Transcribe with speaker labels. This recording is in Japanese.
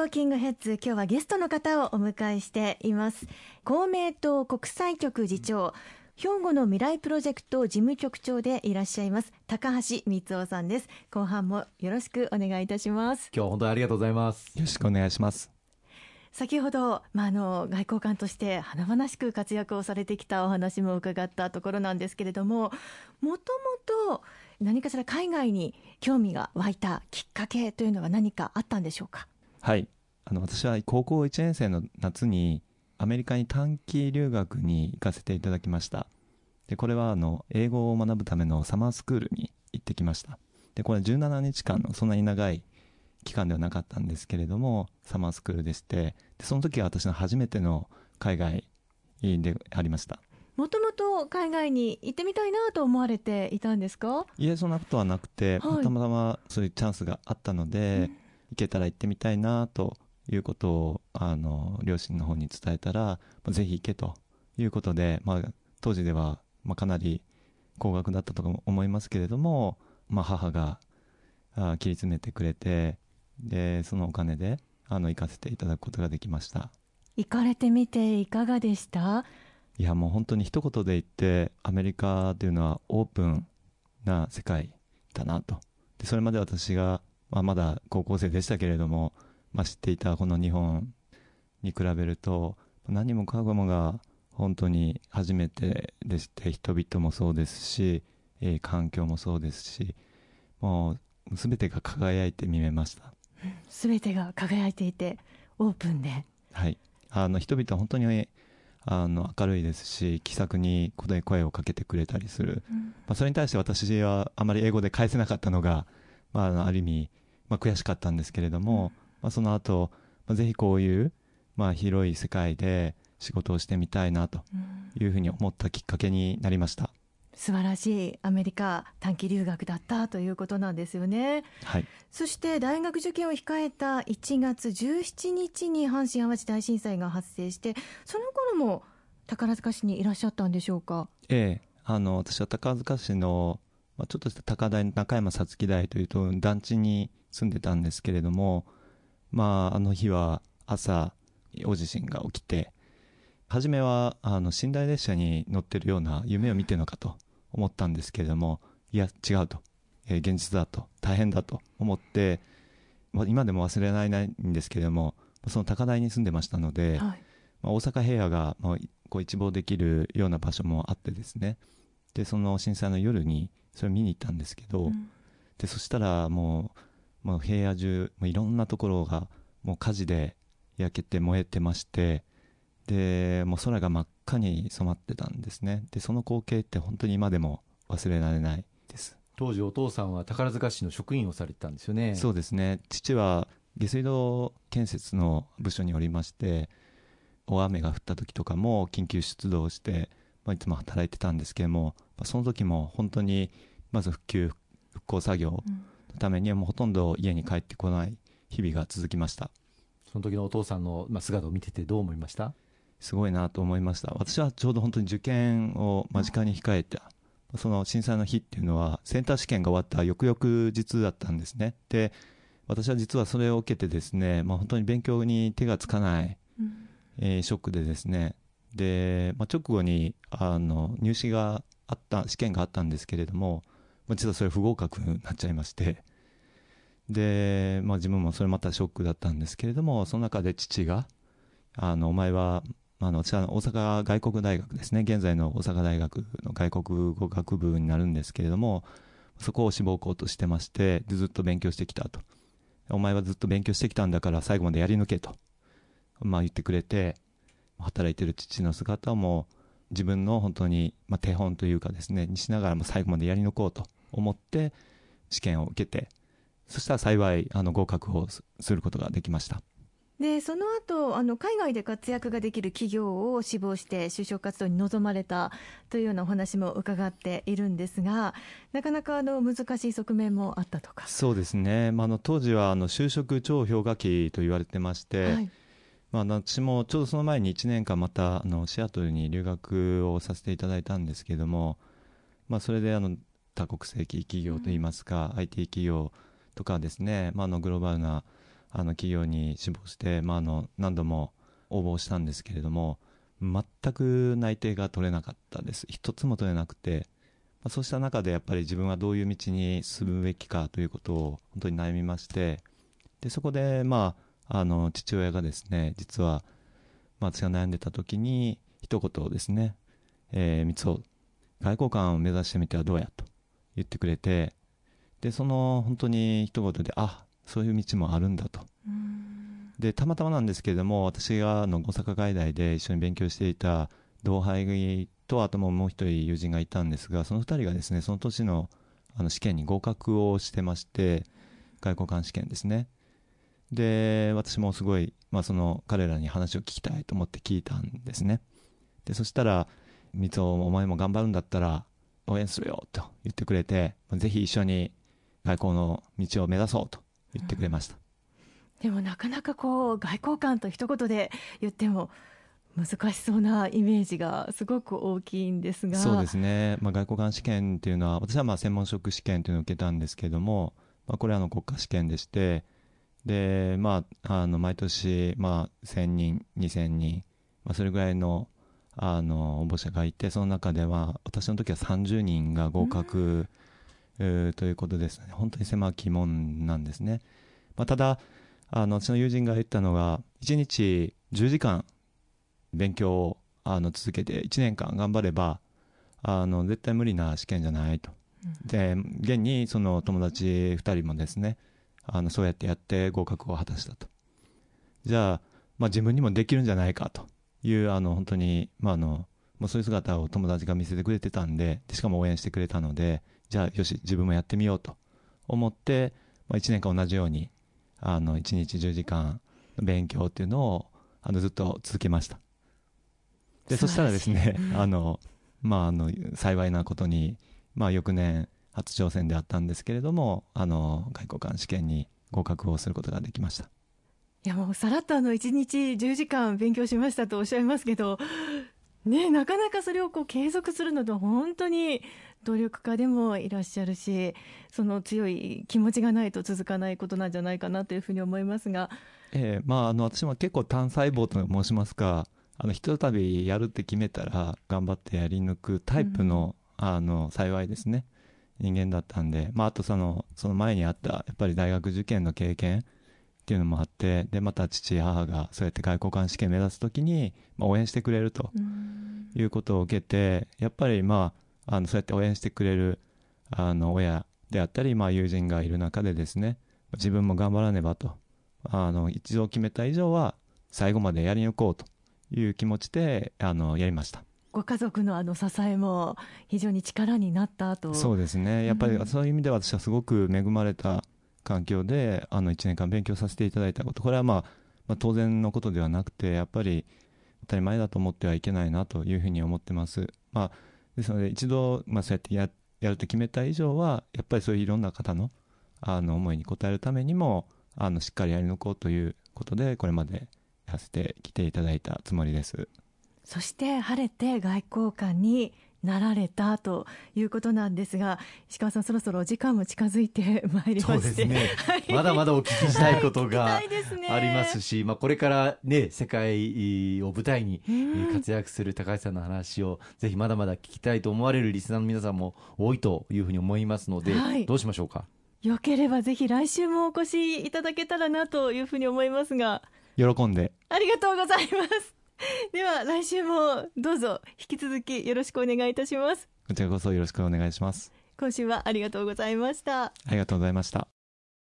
Speaker 1: トーキングヘッズ今日はゲストの方をお迎えしています。公明党国際局次長兵庫の未来プロジェクト事務局長でいらっしゃいます高橋光夫さんです。後半もよろしくお願いいたします。
Speaker 2: 今日は本当にありがとうございます。
Speaker 3: よろしくお願いします。
Speaker 1: 先ほど、まあ、あの外交官として華々しく活躍をされてきたお話も伺ったところなんですけれどももともと何かしら海外に興味が湧いたきっかけというのは何かあったんでしょうか？
Speaker 3: はい。あの私は高校1年生の夏にアメリカに短期留学に行かせていただきました。でこれはあの英語を学ぶためのサマースクールに行ってきました。でこれ17日間のそんなに長い期間ではなかったんですけれどもサマースクールでしてでその時は私の初めての海外でありました。
Speaker 1: もともと海外に行ってみたいなと思われていたんですか？
Speaker 3: いえそんなことはなくて、はい、たまたまそういうチャンスがあったので、うん、行けたら行ってみたいなということをあの両親の方に伝えたら、まあ、ぜひ行けということで、まあ、当時では、まあ、かなり高額だったと思いますけれども、まあ、母があ切り詰めてくれてでそのお金であの行かせていただくことができました。
Speaker 1: 行かれてみていかがでした？
Speaker 3: いやもう本当に一言で言ってアメリカというのはオープンな世界だなと。でそれまで私が、まあ、まだ高校生でしたけれども、まあ、知っていたこの日本に比べると何もかもが本当に初めてでして人々もそうですし、えー、環境もそうですしもう全てが輝いて見えました。
Speaker 1: 全てが輝いていてオープンで。
Speaker 3: はい。あの人々は本当にあの明るいですし気さくに声をかけてくれたりする、うん、まあ、それに対して私はあまり英語で返せなかったのが、まあ、ある意味、まあ、悔しかったんですけれども、うん、まあ、その後、まあぜひこういう、まあ、広い世界で仕事をしてみたいなというふうに思ったきっかけになりました。
Speaker 1: 素晴らしいアメリカ短期留学だったということなんですよね。
Speaker 3: はい、
Speaker 1: そして大学受験を控えた1月17日に阪神・淡路大震災が発生してその頃も宝塚市にいらっしゃったんでしょうか？
Speaker 3: ええ、あの私は宝塚市の、まあ、ちょっとした高台中山さつき台というと団地に住んでたんですけれども、まあ、あの日は朝大地震が起きて初めはあの寝台列車に乗ってるような夢を見てるのかと思ったんですけれどもいや違うと、えー、現実だと。大変だと思って、まあ、今でも忘れられないんですけれどもその高台に住んでましたので、はい、まあ、大阪平野が、まあ、こう一望できるような場所もあってですね。でその震災の夜にそれを見に行ったんですけど、うん、でそしたらもうもう平野中もういろんなところがもう火事で焼けて燃えてましてでもう空が真っ赤に染まってたんですね。でその光景って本当に今でも忘れられないです。
Speaker 2: 当時お父さんは宝塚市の職員をされてたんですよね。
Speaker 3: そうですね。父は下水道建設の部署におりまして大雨が降った時とかも緊急出動して、まあ、いつも働いてたんですけども、まあ、その時も本当にまず復旧復興作業のためにはもうほとんど家に帰ってこない日々が続きました。
Speaker 2: その時のお父さんの姿を見ててどう思いました？
Speaker 3: すごいなと思いました。私はちょうど本当に受験を間近に控えたその震災の日っていうのはセンター試験が終わった翌々日だったんですね。で私は実はそれを受けてですね、まあ、本当に勉強に手がつかない、うん、えー、ショックでですねで、まあ、直後にあの入試があった試験があったんですけれども、まあ、実はそれ不合格になっちゃいましてで、まあ、自分もそれまたショックだったんですけれどもその中で父があのお前はあの大阪外国大学ですね現在の大阪大学の外国語学部になるんですけれどもそこを志望校としてましてずっと勉強してきたと。お前はずっと勉強してきたんだから最後までやり抜けと、まあ、言ってくれて働いてる父の姿も自分の本当に、まあ、手本というかですねにしながらも最後までやり抜こうと思って試験を受けてそしたら幸いあの合格をすることができました。
Speaker 1: でその後あの海外で活躍ができる企業を志望して就職活動に臨まれたというようなお話も伺っているんですがなかなかあの難しい側面もあったとか。
Speaker 3: そうですね、まあ、あの当時はあの就職超氷河期と言われてまして、はい、まあ、私もちょうどその前に1年間またあのシアトルに留学をさせていただいたんですけども、まあ、それであの多国籍企業といいますか、うん、IT 企業とかですね、まあ、のグローバルなあの企業に志望して、まあ、あの何度も応募したんですけれども全く内定が取れなかったです。一つも取れなくて、まあ、そうした中でやっぱり自分はどういう道に進むべきかということを本当に悩みましてでそこで、まあ、あの父親がですね実は、まあ、私が悩んでた時に一言ですね「えー、三尾外交官を目指してみてはどうや」と言ってくれてでその本当に一言であそういう道もあるんだと。でたまたまなんですけれども私があの大阪外大で一緒に勉強していた同輩とあとももう一人友人がいたんですがその二人がですねその年のあの試験に合格をしてまして外交官試験ですねで私もすごい、まあ、その彼らに話を聞きたいと思って聞いたんですね。でそしたら「三尾お前も頑張るんだったら応援するよ」と言ってくれてぜひ一緒に外交の道を目指そうと言ってくれました、
Speaker 1: うん、でもなかなかこう外交官と一言で言っても難しそうなイメージがすごく大きいんですが。
Speaker 3: そうですね、まあ、外交官試験っていうのは私はまあ専門職試験というのを受けたんですけれども、まあ、これはあの国家試験でしてで、まあ、あの毎年、まあ、1000人2000人、まあ、それぐらいのあの応募者がいてその中では私の時は30人が合格、えー、ということですね。本当に狭き門なんですね、まあ、ただあの私の友人が言ったのが1日10時間勉強をあの続けて1年間頑張ればあの絶対無理な試験じゃないと、うん、で現にその友達2人もですねあのそうやってやって合格を果たしたと。じゃあ、まあ、自分にもできるんじゃないかというあの本当に、まああのまあ、そういう姿を友達が見せてくれてたんでしかも応援してくれたのでじゃあよし自分もやってみようと思って、まあ、1年間同じようにあの1日10時間勉強っていうのをあのずっと続けました。でそしたらですね、あのまあ、あの幸いなことに、まあ、翌年初挑戦であったんですけれどもあの外交官試験に合格をすることができました。
Speaker 1: いやもうさらっとあの1日10時間勉強しましたとおっしゃいますけどね、なかなかそれをこう継続するのと本当に努力家でもいらっしゃるしその強い気持ちがないと続かないことなんじゃないかなというふうに思いますが、
Speaker 3: えーまあ、あの私も結構単細胞と申しますかあのひとたびやるって決めたら頑張ってやり抜くタイプのうん、あの幸いですね人間だったんで、まあ、あとそのその前にあったやっぱり大学受験の経験っていうのもあってでまた父母がそうやって外交官試験目指す時に、まあ、応援してくれるということを受けてやっぱりまああのそうやって応援してくれるあの親であったり、まあ、友人がいる中でですね自分も頑張らねばとあの一度決めた以上は最後までやり抜こうという気持ちであのやりました。
Speaker 1: ご家族のあの支えも非常に力になったと。
Speaker 3: そうですね。やっぱりそういう意味では私はすごく恵まれた環境であの1年間勉強させていただいたこと。これは、まあ、まあ当然のことではなくてやっぱり当たり前だと思ってはいけないなというふうに思ってます、まあ、ですので一度、まあ、そうやってややると決めた以上はやっぱりそういういろんな方のあの思いに応えるためにもあのしっかりやり抜こうということでこれまでやらせてきていただいたつもりです
Speaker 1: そして晴れて外交官になられたということなんですが石川さんそろそろお時間も近づいて まいりまして、ね。
Speaker 2: はい、まだまだお聞きしたいことがありますし、まあ、これからね世界を舞台に活躍する高橋さんの話をぜひまだまだ聞きたいと思われるリスナーの皆さんも多いというふうに思いますので、はい、どうしましょうか？
Speaker 1: よければぜひ来週もお越しいただけたらなというふうに思いますが。
Speaker 3: 喜んで。
Speaker 1: ありがとうございます では来週もどうぞ引き続きよろしくお願いいたします。
Speaker 3: こちらこそよろしくお願いします。
Speaker 1: 今週はありがとうございました。あ
Speaker 3: りがとうございました